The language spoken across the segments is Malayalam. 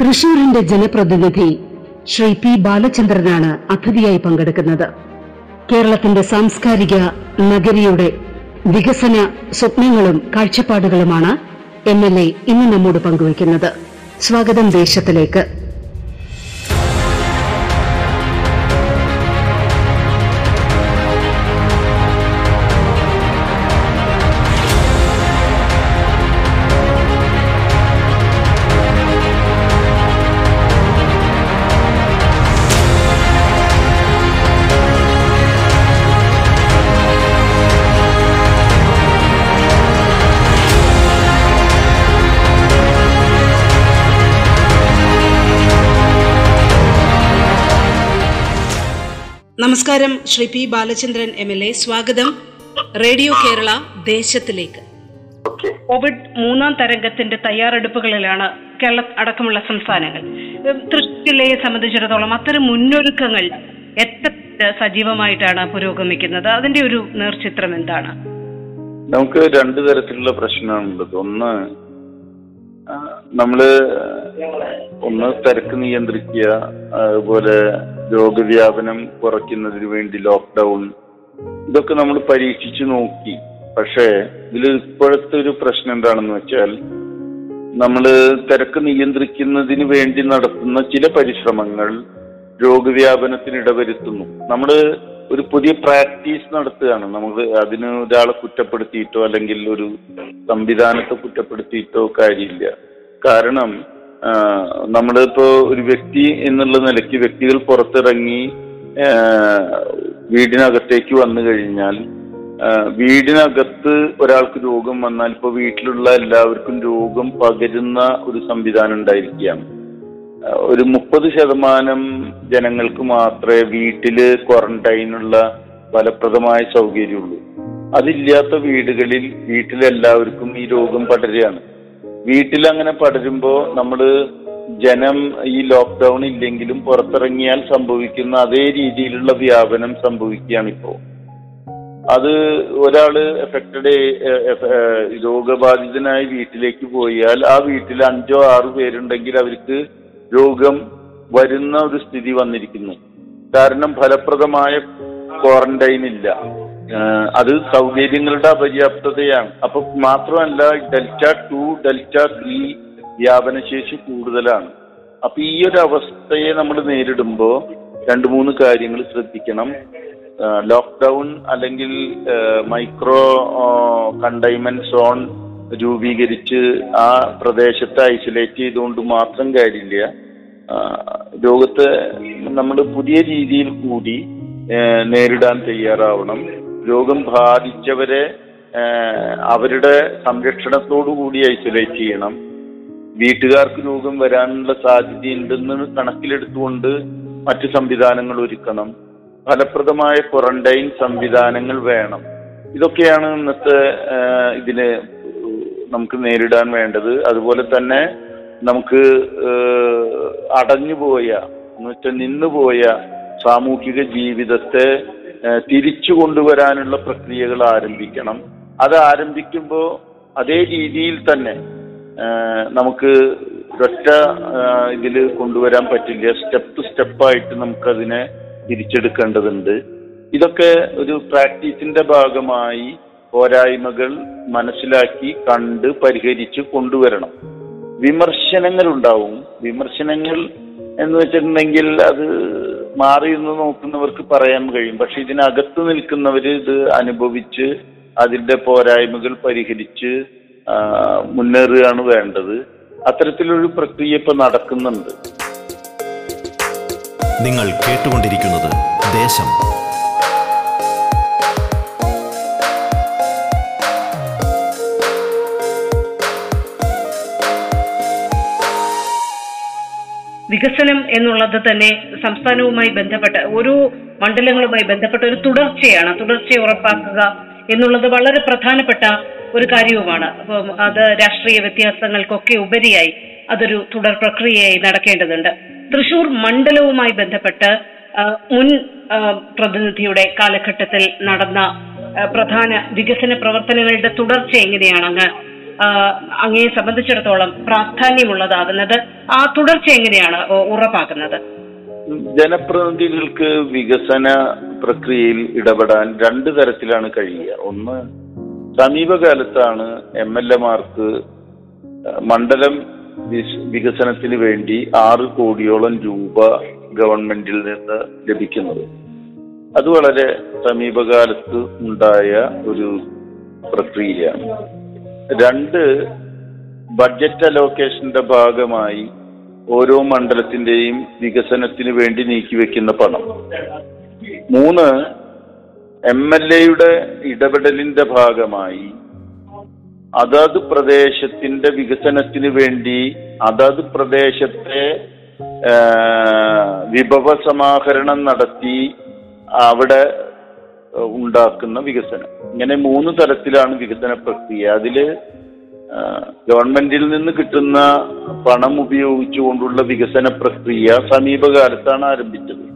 തൃശൂരിന്റെ ജനപ്രതിനിധി ശ്രീ പി ബാലചന്ദ്രനാണ് അതിഥിയായി പങ്കെടുക്കുന്നത്. കേരളത്തിന്റെ സാംസ്കാരിക നഗരിയുടെ വികസന സ്വപ്നങ്ങളും കാഴ്ചപ്പാടുകളുമാണ് എം എൽ എ ഇന്ന് നമ്മോട് പങ്കുവയ്ക്കുന്നത്. സ്വാഗതം ദേശത്തിലേക്ക്. നമസ്കാരം Shri P Balachandran M L A. സ്വാഗതം റേഡിയോ കേരള ദേശത്തിലേക്ക്. കോവിഡ് മൂന്നാം തരംഗത്തിന്റെ തയ്യാറെടുപ്പുകളിലാണ് കേരള അടക്കമുള്ള സംസ്ഥാനങ്ങൾ. തൃശൂർ ജില്ലയെ സംബന്ധിച്ചിടത്തോളം അത്തരം മുന്നൊരുക്കങ്ങൾ എത്ര സജീവമായിട്ടാണ് പുരോഗമിക്കുന്നത്. അതിന്റെ ഒരു നേർചിത്രം എന്താണ്? നമുക്ക് രണ്ട് തരത്തിലുള്ള പ്രശ്നമാണുള്ളത് ഒന്ന് നമ്മൾ ഒന്ന് തിരക്ക് നിയന്ത്രിക്കുക അതുപോലെ രോഗവ്യാപനം കുറയ്ക്കുന്നതിന് വേണ്ടി ലോക്ക്ഡൗൺ ഇതൊക്കെ നമ്മൾ പരീക്ഷിച്ചു നോക്കി. പക്ഷേ ഇതിൽ ഇപ്പോഴത്തെ ഒരു പ്രശ്നം എന്താണെന്ന് വെച്ചാൽ നമ്മൾ തിരക്ക് നിയന്ത്രിക്കുന്നതിന് വേണ്ടി നടത്തുന്ന ചില പരിശ്രമങ്ങൾ രോഗവ്യാപനത്തിന് ഇടവരുത്തുന്നു. നമ്മൾ ഒരു പുതിയ പ്രാക്ടീസ് നടത്തുകയാണ്. നമ്മൾ അതിന് ഒരാളെ കുറ്റപ്പെടുത്തിയിട്ടോ അല്ലെങ്കിൽ ഒരു സംവിധാനത്തെ കുറ്റപ്പെടുത്തിയിട്ടോ കാര്യമില്ല. കാരണം നമ്മളിപ്പോ ഒരു വ്യക്തി എന്നുള്ള നിലയ്ക്ക് വ്യക്തികൾ പുറത്തിറങ്ങി വീടിനകത്തേക്ക് വന്നു കഴിഞ്ഞാൽ വീടിനകത്ത് ഒരാൾക്ക് രോഗം വന്നാൽ ഇപ്പൊ വീട്ടിലുള്ള എല്ലാവർക്കും രോഗം പകരുന്ന ഒരു സംവിധാനം ഉണ്ടായിരിക്കുകയാണ്. ഒരു മുപ്പത് ശതമാനം ജനങ്ങൾക്ക് മാത്രമേ വീട്ടിൽ ക്വാറന്റൈനുള്ള ഫലപ്രദമായ സൗകര്യമുള്ളൂ. അതില്ലാത്ത വീടുകളിൽ വീട്ടിലെല്ലാവർക്കും ഈ രോഗം പടരുകയാണ്. വീട്ടിൽ അങ്ങനെ പടരുമ്പോ നമ്മൾ ജനം ഈ ലോക്ക്ഡൌൺ ഇല്ലെങ്കിലും പുറത്തിറങ്ങിയാൽ സംഭവിക്കുന്ന അതേ രീതിയിലുള്ള വ്യാപനം സംഭവിക്കുകയാണ് ഇപ്പോ അത് ഒരാൾ എഫക്റ്റഡ് രോഗബാധിതനായി വീട്ടിലേക്ക് പോയാൽ ആ വീട്ടിൽ അഞ്ചോ ആറു പേരുണ്ടെങ്കിൽ അവർക്ക് രോഗം വരുന്ന ഒരു സ്ഥിതി വന്നിരിക്കുന്നു. കാരണം ഫലപ്രദമായ ക്വാറന്റൈൻ ഇല്ല അത് സൗകര്യങ്ങളുടെ അപര്യാപ്തതയാണ്. അപ്പൊ മാത്രമല്ല ഡെൽറ്റ ടു ഡെൽറ്റ ത്രീ വ്യാപനശേഷി കൂടുതലാണ്. അപ്പൊ ഈ ഒരു അവസ്ഥയെ നമ്മൾ നേരിടുമ്പോൾ രണ്ട് മൂന്ന് കാര്യങ്ങൾ ശ്രദ്ധിക്കണം. ലോക്ക്ഡൗൺ അല്ലെങ്കിൽ മൈക്രോ കണ്ടെയ്ൻമെന്റ് സോൺ രൂപീകരിച്ച് ആ പ്രദേശത്തെ ഐസൊലേറ്റ് ചെയ്തുകൊണ്ട് മാത്രം കാര്യമില്ല. ലോകത്ത് നമ്മൾ പുതിയ രീതിയിൽ കൂടി നേരിടാൻ തയ്യാറാവണം. രോഗം ബാധിച്ചവരെ അവരുടെ കൂടി ഐസൊലേറ്റ് ചെയ്യണം. വീട്ടുകാർക്ക് രോഗം വരാനുള്ള സാധ്യതയുണ്ടെന്ന് കണക്കിലെടുത്തുകൊണ്ട് മറ്റു സംവിധാനങ്ങൾ ഒരുക്കണം. ഫലപ്രദമായ ക്വാറന്റൈൻ സംവിധാനങ്ങൾ വേണം. ഇതൊക്കെയാണ് ഇന്നത്തെ ഇതിന് നമുക്ക് നേരിടാൻ വേണ്ടത്. അതുപോലെ തന്നെ നമുക്ക് അടഞ്ഞുപോയ എന്നുവെച്ചാൽ നിന്നുപോയ സാമൂഹിക ജീവിതത്തെ തിരിച്ചു കൊണ്ടുവരാനുള്ള പ്രക്രിയകൾ ആരംഭിക്കണം. അത് ആരംഭിക്കുമ്പോൾ അതേ രീതിയിൽ തന്നെ നമുക്ക് ഒറ്റ ഇതിൽ കൊണ്ടുവരാൻ പറ്റില്ല. സ്റ്റെപ്പ് സ്റ്റെപ്പായിട്ട് നമുക്കതിനെ തിരിച്ചെടുക്കേണ്ടതുണ്ട്. ഇതൊക്കെ ഒരു പ്രാക്ടീസിന്റെ ഭാഗമായി പോരായ്മകൾ മനസ്സിലാക്കി കണ്ട് പരിഹരിച്ച് കൊണ്ടുവരണം. വിമർശനങ്ങൾ ഉണ്ടാവും വിമർശനങ്ങൾ എന്ന് വെച്ചിട്ടുണ്ടെങ്കിൽ അത് മാറി നിന്ന് നോക്കുന്നവർക്ക് പറയാൻ കഴിയും. പക്ഷെ ഇതിനകത്ത് നിൽക്കുന്നവർ ഇത് അനുഭവിച്ച് അതിന്റെ പോരായ്മകൾ പരിഹരിച്ച് മുന്നേറുകയാണ് വേണ്ടത്. അത്തരത്തിലൊരു പ്രക്രിയ ഇപ്പൊ നടക്കുന്നുണ്ട്. നിങ്ങൾ കേട്ടുകൊണ്ടിരിക്കുന്നത് ദേശം. വികസനം എന്നുള്ളത് തന്നെ സംസ്ഥാനവുമായി ബന്ധപ്പെട്ട ഓരോ മണ്ഡലങ്ങളുമായി ബന്ധപ്പെട്ട ഒരു തുടർച്ചയാണ്. തുടർച്ച ഉറപ്പാക്കുക എന്നുള്ളത് വളരെ പ്രധാനപ്പെട്ട ഒരു കാര്യവുമാണ്. അപ്പം അത് രാഷ്ട്രീയ വ്യത്യാസങ്ങൾക്കൊക്കെ ഉപരിയായി അതൊരു തുടർ പ്രക്രിയയായി നടക്കേണ്ടതുണ്ട്. തൃശൂർ മണ്ഡലവുമായി ബന്ധപ്പെട്ട് മുൻ പ്രതിനിധിയുടെ കാലഘട്ടത്തിൽ നടന്ന പ്രധാന വികസന പ്രവർത്തനങ്ങളുടെ തുടർച്ച എങ്ങനെയാണ് അങ്ങ് അങ്ങയെ സംബന്ധിച്ചിടത്തോളം പ്രാധാന്യമുള്ളതാകുന്നത് ആ തുടർച്ച എങ്ങനെയാണ് ഉറപ്പാക്കുന്നത്? ജനപ്രതിനിധികൾക്ക് വികസന പ്രക്രിയയിൽ ഇടപെടാൻ രണ്ട് തരത്തിലാണ് കഴിയുക. ഒന്ന് സമീപകാലത്താണ് എം എൽ എമാർക്ക് മണ്ഡലം വികസനത്തിന് വേണ്ടി ആറ് കോടിയോളം രൂപ ഗവൺമെന്റിൽ നിന്ന് ലഭിക്കുന്നത്. അത് വളരെ സമീപകാലത്ത് ഉണ്ടായ ഒരു പ്രക്രിയയാണ്. രണ്ട് ബഡ്ജറ്റ് അലോക്കേഷന്റെ ഭാഗമായി ഓരോ മണ്ഡലത്തിന്റെയും വികസനത്തിന് വേണ്ടി നീക്കിവെക്കുന്ന പണം. മൂന്ന് എം എൽ എയുടെ ഇടപെടലിന്റെ ഭാഗമായി അതാത് പ്രദേശത്തിന്റെ വികസനത്തിന് വേണ്ടി അതാത് പ്രദേശത്തെ വിഭവ സമാഹരണം നടത്തി അവിടെ ഉണ്ടാക്കുന്ന വികസനം. ഇങ്ങനെ മൂന്ന് തരത്തിലാണ് വികസന പ്രക്രിയ. അതിൽ ഗവൺമെന്റിൽ നിന്ന് കിട്ടുന്ന പണം ഉപയോഗിച്ചുകൊണ്ടുള്ള വികസന പ്രക്രിയ സമീപകാലത്താണ് ആരംഭിച്ചത്.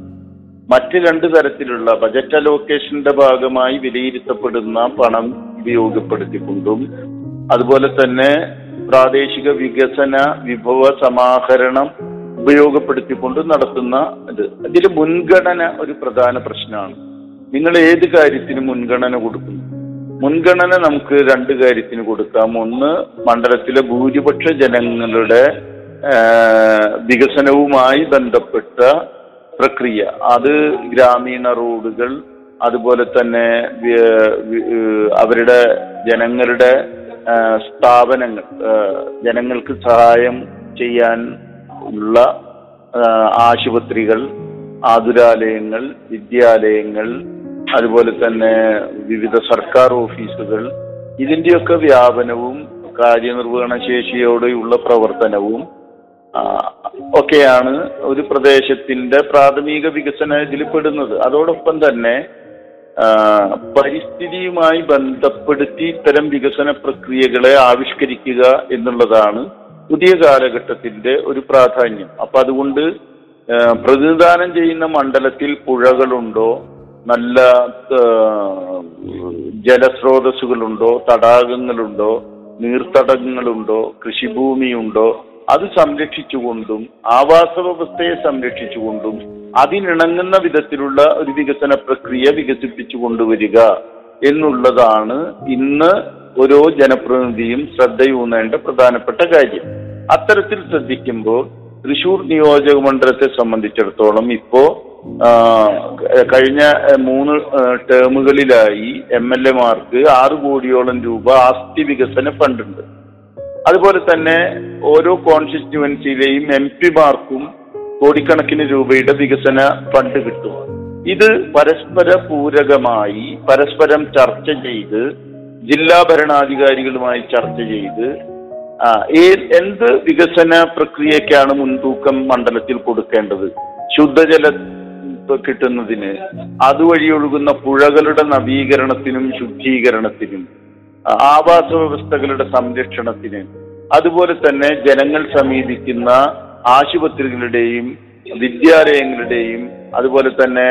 മറ്റ് രണ്ട് തരത്തിലുള്ള ബജറ്റ് അലോക്കേഷന്റെ ഭാഗമായി വിലയിരുത്തപ്പെടുന്ന പണം ഉപയോഗപ്പെടുത്തിക്കൊണ്ടും അതുപോലെ തന്നെ പ്രാദേശിക വികസന വിഭവ സമാഹരണം ഉപയോഗപ്പെടുത്തിക്കൊണ്ട് നടത്തുന്ന ഇത്. ഇതിൽ മുൻഗണന ഒരു പ്രധാന പ്രശ്നമാണ്. നിങ്ങൾ ഏത് കാര്യത്തിന് മുൻഗണന കൊടുക്കുന്നു? മുൻഗണന നമുക്ക് രണ്ട് കാര്യത്തിന് കൊടുക്കാം. ഒന്ന് മണ്ഡലത്തിലെ ഭൂരിപക്ഷ ജനങ്ങളുടെ വികസനവുമായി ബന്ധപ്പെട്ട പ്രക്രിയ. അത് ഗ്രാമീണ റോഡുകൾ അതുപോലെ തന്നെ അവരുടെ ജനങ്ങളുടെ സ്ഥാപനങ്ങൾ ജനങ്ങൾക്ക് സഹായം ചെയ്യാൻ ഉള്ള ആശുപത്രികൾ ആതുരാലയങ്ങൾ വിദ്യാലയങ്ങൾ അതുപോലെ തന്നെ വിവിധ സർക്കാർ ഓഫീസുകൾ ഇതിന്റെയൊക്കെ വ്യാപനവും കാര്യനിർവഹണ ശേഷിയോടെയുള്ള പ്രവർത്തനവും ഒക്കെയാണ് ഒരു പ്രദേശത്തിന്റെ പ്രാഥമിക വികസന ഇതിൽ പെടുന്നത്. അതോടൊപ്പം തന്നെ പരിസ്ഥിതിയുമായി ബന്ധപ്പെടുത്തി ഇത്തരം വികസന പ്രക്രിയകളെ ആവിഷ്കരിക്കുക എന്നുള്ളതാണ് പുതിയ കാലഘട്ടത്തിന്റെ ഒരു പ്രാധാന്യം. അപ്പൊ അതുകൊണ്ട് പ്രതിനിധാനം ചെയ്യുന്ന മണ്ഡലത്തിൽ പുഴകളുണ്ടോ നല്ല ജലസ്രോതസ്സുകളുണ്ടോ തടാകങ്ങളുണ്ടോ നീർത്തടങ്ങളുണ്ടോ കൃഷിഭൂമിയുണ്ടോ അത് സംരക്ഷിച്ചുകൊണ്ടും ആവാസ വ്യവസ്ഥയെ സംരക്ഷിച്ചുകൊണ്ടും അതിനിണങ്ങുന്ന വിധത്തിലുള്ള ഒരു വികസന പ്രക്രിയ വികസിപ്പിച്ചു കൊണ്ടുവരിക എന്നുള്ളതാണ് ഇന്ന് ഓരോ ജനപ്രതിനിധിയും ശ്രദ്ധയൂന്നേണ്ട പ്രധാനപ്പെട്ട കാര്യം. അത്തരത്തിൽ ശ്രദ്ധിക്കുമ്പോൾ തൃശൂർ നിയോജക മണ്ഡലത്തെ സംബന്ധിച്ചിടത്തോളം ഇപ്പോ കഴിഞ്ഞ മൂന്ന് ടേമുകളിലായി എം എൽ എമാർക്ക് ആറ് കോടിയോളം രൂപ ആസ്തി വികസന ഫണ്ടുണ്ട്. അതുപോലെ തന്നെ ഓരോ കോൺസ്റ്റിറ്റ്യുവൻസിയിലെയും എം പിമാർക്കും കോടിക്കണക്കിന് രൂപയുടെ വികസന ഫണ്ട് കിട്ടും. ഇത് പരസ്പര പൂരകമായി പരസ്പരം ചർച്ച ചെയ്ത് ജില്ലാ ഭരണാധികാരികളുമായി ചർച്ച ചെയ്ത് എന്ത് വികസന പ്രക്രിയക്കാണ് മുൻതൂക്കം മണ്ഡലത്തിൽ കൊടുക്കേണ്ടത്? ശുദ്ധജല കിട്ടുന്നതിന് അതുവഴി ഒഴുകുന്ന പുഴകളുടെ നവീകരണത്തിനും ശുദ്ധീകരണത്തിനും ആവാസ വ്യവസ്ഥകളുടെ സംരക്ഷണത്തിന് അതുപോലെ തന്നെ ജനങ്ങൾ സമീപിക്കുന്ന ആശുപത്രികളുടെയും വിദ്യാലയങ്ങളുടെയും അതുപോലെ തന്നെ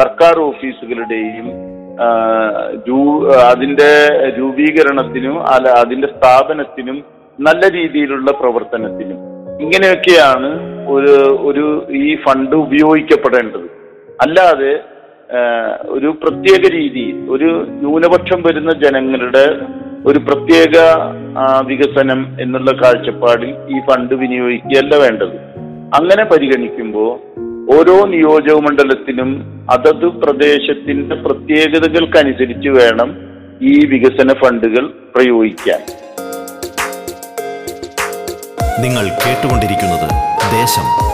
സർക്കാർ ഓഫീസുകളുടെയും അതിന്റെ രൂപീകരണത്തിനും അല്ല അതിന്റെ സ്ഥാപനത്തിനും നല്ല രീതിയിലുള്ള പ്രവർത്തനത്തിനും ഇങ്ങനെയൊക്കെയാണ് ഒരു ഒരു ഈ ഫണ്ട് ഉപയോഗിക്കപ്പെടേണ്ടത്. അല്ലാതെ ഒരു പ്രത്യേക രീതി ഒരു ന്യൂനപക്ഷം വരുന്ന ജനങ്ങളുടെ ഒരു പ്രത്യേക വികസനം എന്നുള്ള കാഴ്ചപ്പാടിൽ ഈ ഫണ്ട് വിനിയോഗിക്കുകയല്ല വേണ്ടത്. അങ്ങനെ പരിഗണിക്കുമ്പോൾ ഓരോ നിയോജക മണ്ഡലത്തിനും അതത് പ്രദേശത്തിന്റെ പ്രത്യേകതകൾക്കനുസരിച്ച് വേണം ഈ വികസന ഫണ്ടുകൾ പ്രയോഗിക്കാൻ. നിങ്ങൾ കേട്ടുകൊണ്ടിരിക്കുന്നത് ദേശം.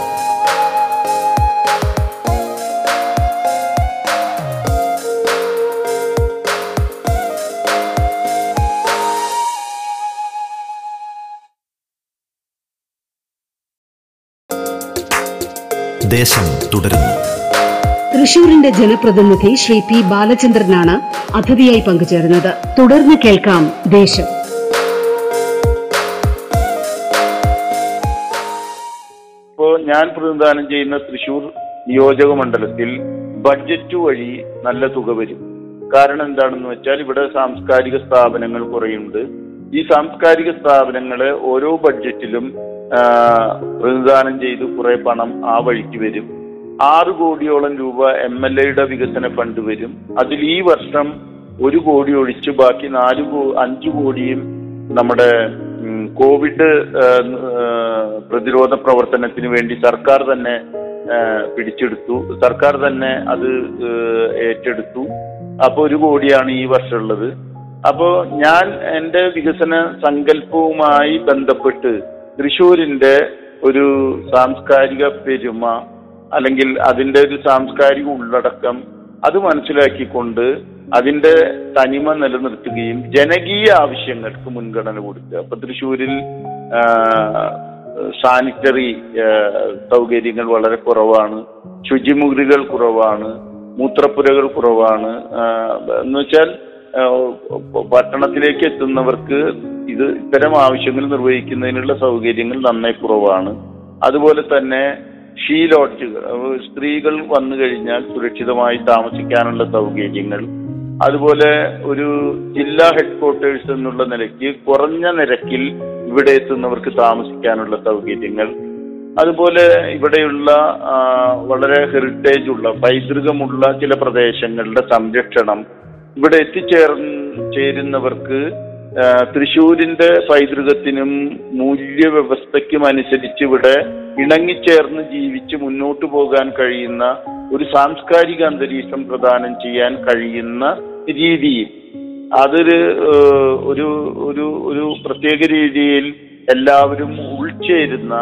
ദേശം തുടരുന്നു. തൃശൂരിന്റെ ജനപ്രതിനിധി ശ്രീ പി ബാലചന്ദ്രനാണ് അതിഥിയായി പങ്കുചേരുന്നത്. തുടർന്ന് കേൾക്കാം ദേശം. ഞാൻ പ്രതിനിധാനം ചെയ്യുന്ന തൃശൂർ നിയോജക മണ്ഡലത്തിൽ ബഡ്ജറ്റ് വഴി നല്ല തുക വരും. കാരണം എന്താണെന്ന് വെച്ചാൽ ഇവിടെ സാംസ്കാരിക സ്ഥാപനങ്ങൾ കുറയുണ്ട് ഈ സാംസ്കാരിക സ്ഥാപനങ്ങളെ ഓരോ ബഡ്ജറ്റിലും പ്രതിനിധാനം ചെയ്ത് കുറെ പണം ആ വഴിക്ക് വരും. ആറ് കോടിയോളം രൂപ എം എൽ എയുടെ വികസന ഫണ്ട് വരും. അതിൽ ഈ വർഷം ഒരു കോടി ഒഴിച്ച് ബാക്കി നാല് അഞ്ചു കോടിയും നമ്മുടെ കോവിഡ് പ്രതിരോധ പ്രവർത്തനത്തിന് വേണ്ടി സർക്കാർ തന്നെ പിടിച്ചെടുത്തു. സർക്കാർ തന്നെ അത് ഏറ്റെടുത്തു. അപ്പൊ ഒരു കോടിയാണ് ഈ വർഷമുള്ളത്. അപ്പോ ഞാൻ എന്റെ വികസന സങ്കല്പവുമായി ബന്ധപ്പെട്ട് തൃശൂരിന്റെ ഒരു സാംസ്കാരിക പെരുമ അല്ലെങ്കിൽ അതിന്റെ ഒരു സാംസ്കാരിക ഉള്ളടക്കം അത് മനസ്സിലാക്കിക്കൊണ്ട് അതിന്റെ തനിമ നിലനിർത്തുകയും ജനകീയ ആവശ്യങ്ങൾക്ക് മുൻഗണന കൊടുക്കുക. അപ്പൊ തൃശ്ശൂരിൽ സാനിറ്ററി സൗകര്യങ്ങൾ വളരെ കുറവാണ്. ശുചിമുറികൾ കുറവാണ്. മൂത്രപ്പുരകൾ കുറവാണ്. എന്ന് വെച്ചാൽ പട്ടണത്തിലേക്ക് എത്തുന്നവർക്ക് ഇത് ഇത്തരം ആവശ്യങ്ങൾ നിർവഹിക്കുന്നതിനുള്ള സൗകര്യങ്ങൾ നന്നായി കുറവാണ്. അതുപോലെ തന്നെ ഷീ ലോഡ്ജുകൾ സ്ത്രീകൾ വന്നു കഴിഞ്ഞാൽ സുരക്ഷിതമായി താമസിക്കാനുള്ള സൗകര്യങ്ങൾ അതുപോലെ ഒരു ജില്ലാ ഹെഡ്ക്വാർട്ടേഴ്സ് എന്നുള്ള നിലയ്ക്ക് കുറഞ്ഞ നിരക്കിൽ ഇവിടെ എത്തുന്നവർക്ക് താമസിക്കാനുള്ള സൗകര്യങ്ങൾ. അതുപോലെ ഇവിടെയുള്ള വളരെ ഹെറിറ്റേജ് ഉള്ള പൈതൃകമുള്ള ചില പ്രദേശങ്ങളുടെ സംരക്ഷണം. ഇവിടെ എത്തിച്ചേർന്ന് ചേരുന്നവർക്ക് തൃശൂരിന്റെ പൈതൃകത്തിനും മൂല്യവ്യവസ്ഥയ്ക്കും അനുസരിച്ച് ഇവിടെ ഇണങ്ങിച്ചേർന്ന് ജീവിച്ച് മുന്നോട്ടു പോകാൻ കഴിയുന്ന ഒരു സാംസ്കാരിക അന്തരീക്ഷം പ്രദാനം ചെയ്യാൻ കഴിയുന്ന രീതിയിൽ. അതൊരു ഒരു ഒരു ഒരു പ്രത്യേക രീതിയിൽ എല്ലാവരും ഉൾച്ചേരുന്ന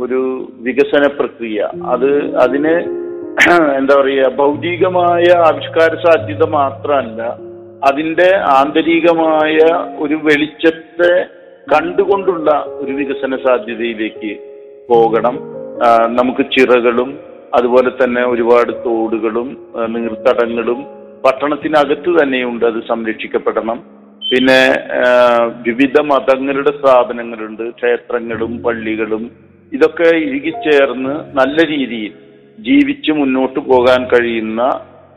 ഒരു വികസന പ്രക്രിയ. അത് അതിന് എന്താ പറയുക ഭൗതികമായ ആവിഷ്കാര സാധ്യത മാത്രമല്ല അതിന്റെ ആന്തരികമായ ഒരു വെളിച്ചത്തെ കണ്ടുകൊണ്ടുള്ള ഒരു വികസന സാധ്യതയിലേക്ക് പോകണം. നമുക്ക് ചിറകളും അതുപോലെ തന്നെ ഒരുപാട് തോടുകളും നീർത്തടങ്ങളും പട്ടണത്തിനകത്ത് തന്നെയുണ്ട് അത് സംരക്ഷിക്കപ്പെടണം. പിന്നെ വിവിധ മതങ്ങളുടെ സ്ഥാപനങ്ങളുണ്ട് ക്ഷേത്രങ്ങളും പള്ളികളും. ഇതൊക്കെ ഇഴുകിച്ചേർന്ന് നല്ല രീതിയിൽ ജീവിച്ച് മുന്നോട്ട് പോകാൻ കഴിയുന്ന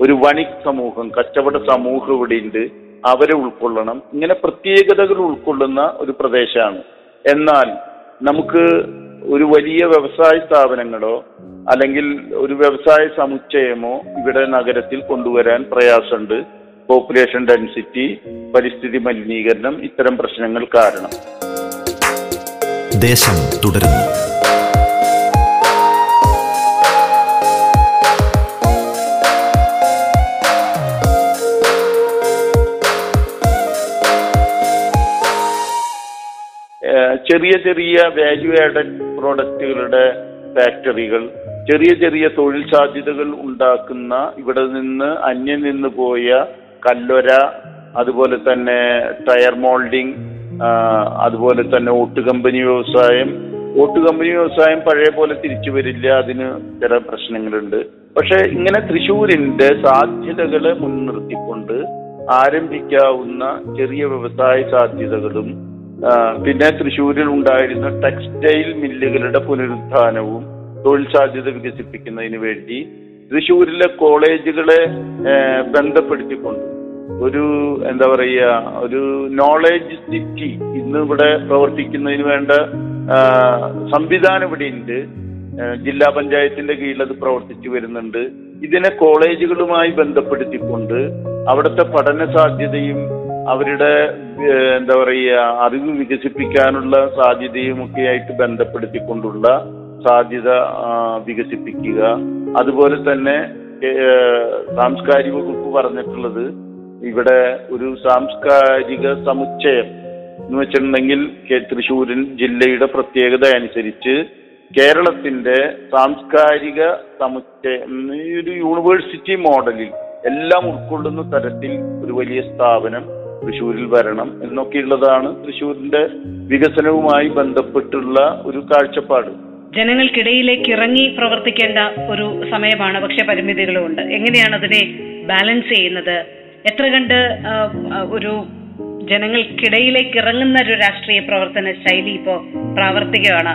ഒരു വണിക് സമൂഹം കച്ചവട സമൂഹം ഇവിടെയുണ്ട്. അവരെ ഉൾക്കൊള്ളണം. ഇങ്ങനെ പ്രത്യേകതകൾ ഉൾക്കൊള്ളുന്ന ഒരു പ്രദേശമാണ്. എന്നാൽ നമുക്ക് ഒരു വലിയ വ്യവസായ സ്ഥാപനങ്ങളോ അല്ലെങ്കിൽ ഒരു വ്യവസായ സമുച്ചയമോ ഇവിടെ നഗരത്തിൽ കൊണ്ടുവരാൻ പ്രയാസമുണ്ട്. പോപ്പുലേഷൻ ഡെൻസിറ്റി പരിസ്ഥിതി മലിനീകരണം ഇത്തരം പ്രശ്നങ്ങൾ കാരണം. ദേശം തുടരുന്നു. ചെറിയ ചെറിയ വാല്യൂ ആഡഡ് പ്രോഡക്റ്റുകളുടെ ഫാക്ടറികൾ ചെറിയ ചെറിയ തൊഴിൽ സാധ്യതകൾ ഉണ്ടാക്കുന്ന ഇവിടെ നിന്ന് അന്യം നിന്ന് പോയ കല്ലൊര അതുപോലെ തന്നെ ടയർ മോൾഡിംഗ് അതുപോലെ തന്നെ ഓട്ട് കമ്പനി വ്യവസായം. ഓട്ട് കമ്പനി വ്യവസായം പഴയ പോലെ തിരിച്ചു വരില്ല അതിന് ചില പ്രശ്നങ്ങളുണ്ട്. പക്ഷെ ഇങ്ങനെ തൃശ്ശൂരിന്റെ സാധ്യതകളെ മുൻനിർത്തിക്കൊണ്ട് ആരംഭിക്കാവുന്ന ചെറിയ വ്യവസായ സാധ്യതകളും പിന്നെ തൃശ്ശൂരിൽ ഉണ്ടായിരുന്ന ടെക്സ്റ്റൈൽ മില്ലുകളുടെ പുനരുദ്ധാനവും തൊഴിൽ സാധ്യത വികസിപ്പിക്കുന്നതിന് വേണ്ടി തൃശ്ശൂരിലെ കോളേജുകളെ ബന്ധപ്പെടുത്തിക്കൊണ്ട്. ഒരു എന്താ പറയുക ഒരു നോളേജ് സിറ്റി ഇന്ന് ഇവിടെ പ്രവർത്തിക്കുന്നതിന് വേണ്ട സംവിധാനം ഇവിടെ ഉണ്ട്. ജില്ലാ പഞ്ചായത്തിന്റെ കീഴിൽ അത് പ്രവർത്തിച്ചു വരുന്നുണ്ട്. ഇതിനെ കോളേജുകളുമായി ബന്ധപ്പെടുത്തിക്കൊണ്ട് അവിടുത്തെ പഠന സാധ്യതയും അവരുടെ എന്താ പറയുക അറിവ് വികസിപ്പിക്കാനുള്ള സാധ്യതയും ഒക്കെ ആയിട്ട് ബന്ധപ്പെടുത്തിക്കൊണ്ടുള്ള സാധ്യത വികസിപ്പിക്കുക. അതുപോലെ തന്നെ സാംസ്കാരിക വകുപ്പ് പറഞ്ഞിട്ടുള്ളത് ഇവിടെ ഒരു സാംസ്കാരിക സമുച്ചയം എന്ന് വെച്ചിട്ടുണ്ടെങ്കിൽ തൃശ്ശൂരിൻ ജില്ലയുടെ പ്രത്യേകത അനുസരിച്ച് കേരളത്തിന്റെ സാംസ്കാരിക സമുച്ചയം ഒരു യൂണിവേഴ്സിറ്റി മോഡലിൽ എല്ലാം ഉൾക്കൊള്ളുന്ന തരത്തിൽ ഒരു വലിയ സ്ഥാപനം തൃശ്ശൂരിൽ വരണം എന്നൊക്കെയുള്ളതാണ് തൃശ്ശൂരിന്റെ വികസനവുമായി ബന്ധപ്പെട്ടുള്ള ഒരു കാഴ്ചപ്പാട്. ജനങ്ങൾക്കിടയിലേക്ക് ഇറങ്ങി പ്രവർത്തിക്കേണ്ട ഒരു സമയമാണ് പക്ഷെ പരിമിതികളുമുണ്ട് എങ്ങനെയാണ് അതിനെ ബാലൻസ് ചെയ്യുന്നത്? എത്ര കണ്ട് ഒരു ജനങ്ങൾക്കിടയിലേക്ക് ഇറങ്ങുന്ന ഒരു രാഷ്ട്രീയ പ്രവർത്തന ശൈലി ഇപ്പോ പ്രാവർത്തികമാണ്.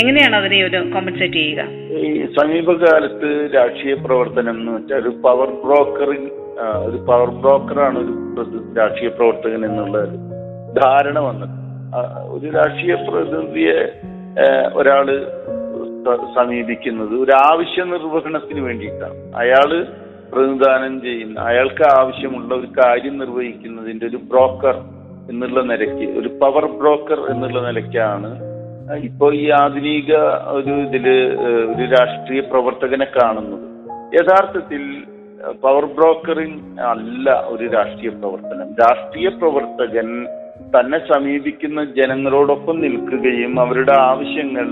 എങ്ങനെയാണ് അതിനെ ഒരു കോമ്പൻസേറ്റ് ചെയ്യുക? ഈ സമീപകാലത്ത് രാഷ്ട്രീയ പ്രവർത്തനം എന്ന് വെച്ചാൽ ഒരു പവർ ബ്രോക്കറിൽ ആ, ഒരു പവർ ബ്രോക്കറാണ് ഒരു രാഷ്ട്രീയ പ്രവർത്തകൻ എന്നുള്ള ഒരു ധാരണ വന്നത്. ഒരു രാഷ്ട്രീയ പ്രതിനിധിയെ ഒരാൾ സമീപിക്കുന്നത് ഒരു ആവശ്യ നിർവഹണത്തിന് വേണ്ടിയിട്ടാണ്. അയാൾ പ്രതിനിധാനം ചെയ്യുന്ന അയാൾക്ക് ആവശ്യമുള്ള ഒരു കാര്യം നിർവഹിക്കുന്നതിന്റെ ഒരു ബ്രോക്കർ എന്നുള്ള നിലയ്ക്ക് ഒരു പവർ ബ്രോക്കർ എന്നുള്ള നിലയ്ക്കാണ് ഇപ്പൊ ഈ ആധുനിക ഒരു ഇതിൽ ഒരു രാഷ്ട്രീയ പ്രവർത്തകനെ കാണുന്നത്. യഥാർത്ഥത്തിൽ പവർ ബ്രോക്കറിംഗ് അല്ല ഒരു രാഷ്ട്രീയ പ്രവർത്തനം. രാഷ്ട്രീയ പ്രവർത്തകൻ തന്നെ സമീപിക്കുന്ന ജനങ്ങളോടൊപ്പം നിൽക്കുകയും അവരുടെ ആവശ്യങ്ങൾ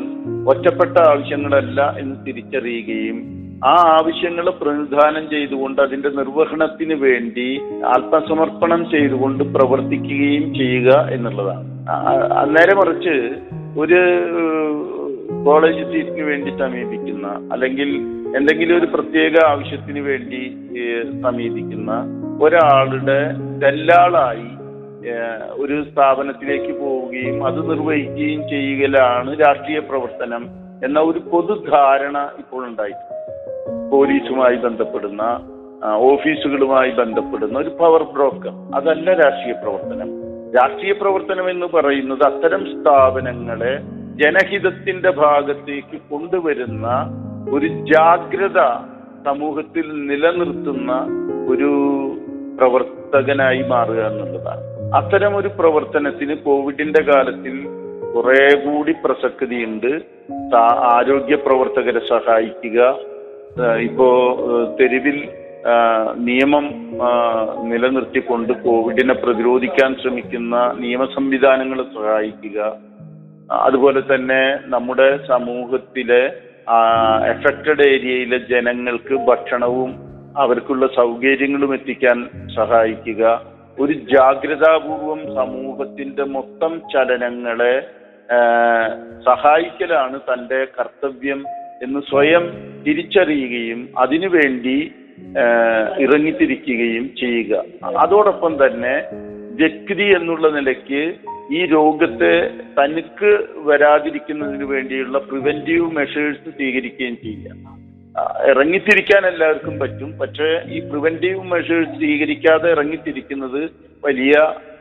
ഒറ്റപ്പെട്ട ആവശ്യങ്ങളല്ല എന്ന് തിരിച്ചറിയുകയും ആ ആവശ്യങ്ങൾ പ്രതിനിധാനം ചെയ്തുകൊണ്ട് അതിന്റെ നിർവഹണത്തിന് വേണ്ടി ആത്മസമർപ്പണം ചെയ്തുകൊണ്ട് പ്രവർത്തിക്കുകയും ചെയ്യുക എന്നുള്ളതാണ്. നേരെ മറിച്ച് ഒരു കോളേജ് സീറ്റിന് വേണ്ടി സമീപിക്കുന്ന അല്ലെങ്കിൽ എന്തെങ്കിലും ഒരു പ്രത്യേക ആവശ്യത്തിന് വേണ്ടി സമീപിക്കുന്ന ഒരാളുടെ ദല്ലാളായി ഒരു സ്ഥാപനത്തിലേക്ക് പോവുകയും അത് നിർവഹിക്കുകയും ചെയ്യുകയാണ് രാഷ്ട്രീയ പ്രവർത്തനം എന്ന ഒരു പൊതുധാരണ ഇപ്പോൾ ഉണ്ടായിട്ടുണ്ട്. പോലീസുമായി ബന്ധപ്പെടുന്ന ഓഫീസുകളുമായി ബന്ധപ്പെടുന്ന ഒരു പവർ ബ്രോക്കർ. അതല്ല രാഷ്ട്രീയ പ്രവർത്തനം. രാഷ്ട്രീയ പ്രവർത്തനം എന്ന് പറയുന്നത് അത്തരം സ്ഥാപനങ്ങളെ ജനഹിതത്തിന്റെ ഭാഗത്തേക്ക് കൊണ്ടുവരുന്ന ഒരു ജാഗ്രത സമൂഹത്തിൽ നിലനിർത്തുന്ന ഒരു പ്രവർത്തകനായി മാറുക എന്നുള്ളതാണ്. അത്തരം ഒരു പ്രവർത്തനത്തിന് കോവിഡിന്റെ കാലത്തിൽ കുറെ കൂടി പ്രസക്തിയുണ്ട്. ആരോഗ്യ പ്രവർത്തകരെ സഹായിക്കുക ഇപ്പോ തെരുവിൽ നിയമം നിലനിർത്തിക്കൊണ്ട് കോവിഡിനെ പ്രതിരോധിക്കാൻ ശ്രമിക്കുന്ന നിയമ സംവിധാനങ്ങളെ സഹായിക്കുക. അതുപോലെ തന്നെ നമ്മുടെ സമൂഹത്തിലെ എഫക്റ്റഡ് ഏരിയയിലെ ജനങ്ങൾക്ക് ഭക്ഷണവും അവർക്കുള്ള സൗകര്യങ്ങളും എത്തിക്കാൻ സഹായിക്കുക. ഒരു ജാഗ്രതാപൂർവം സമൂഹത്തിന്റെ മൊത്തം ചലനങ്ങളെ സഹായിക്കലാണ് തന്റെ കർത്തവ്യം എന്ന് സ്വയം തിരിച്ചറിയുകയും അതിനുവേണ്ടി ഇറങ്ങിത്തിരിക്കുകയും ചെയ്യുക. അതോടൊപ്പം തന്നെ വ്യക്തി എന്നുള്ള നിലയ്ക്ക് ഈ രോഗത്തെ തനിക്ക് വരാതിരിക്കുന്നതിന് വേണ്ടിയുള്ള പ്രിവെന്റീവ് മെഷേഴ്സ് സ്വീകരിക്കുകയും ചെയ്യുക. ആ, ഇറങ്ങിത്തിരിക്കാൻ എല്ലാവർക്കും പറ്റും. പക്ഷേ ഈ പ്രിവെന്റീവ് മെഷേഴ്സ് സ്വീകരിക്കാതെ ഇറങ്ങിത്തിരിക്കുന്നത് വലിയ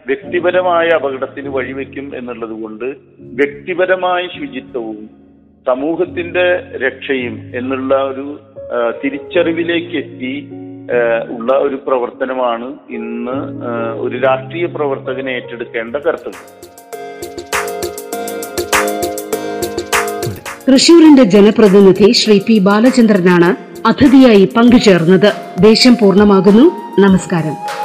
വ്യക്തിപരമായ അപകടത്തിന് വഴിവെക്കും എന്നുള്ളത് കൊണ്ട് വ്യക്തിപരമായ ശുചിത്വവും സമൂഹത്തിന്റെ രക്ഷയും എന്നുള്ള ഒരു തിരിച്ചറിവിലേക്ക് എത്തി ഉള്ള ഒരു പ്രവർത്തനമാണ് ഇന്ന് ഒരു രാഷ്ട്രീയ പ്രവർത്തകനെ ഏറ്റെടുക്കേണ്ട കർത്തവ്യം. തൃശൂരിന്റെ ജനപ്രതിനിധി ശ്രീ പി ബാലചന്ദ്രനാണ് അതിഥിയായി പങ്കുചേർന്നത്. ദേശം പൂർണമാകുന്നു. നമസ്കാരം.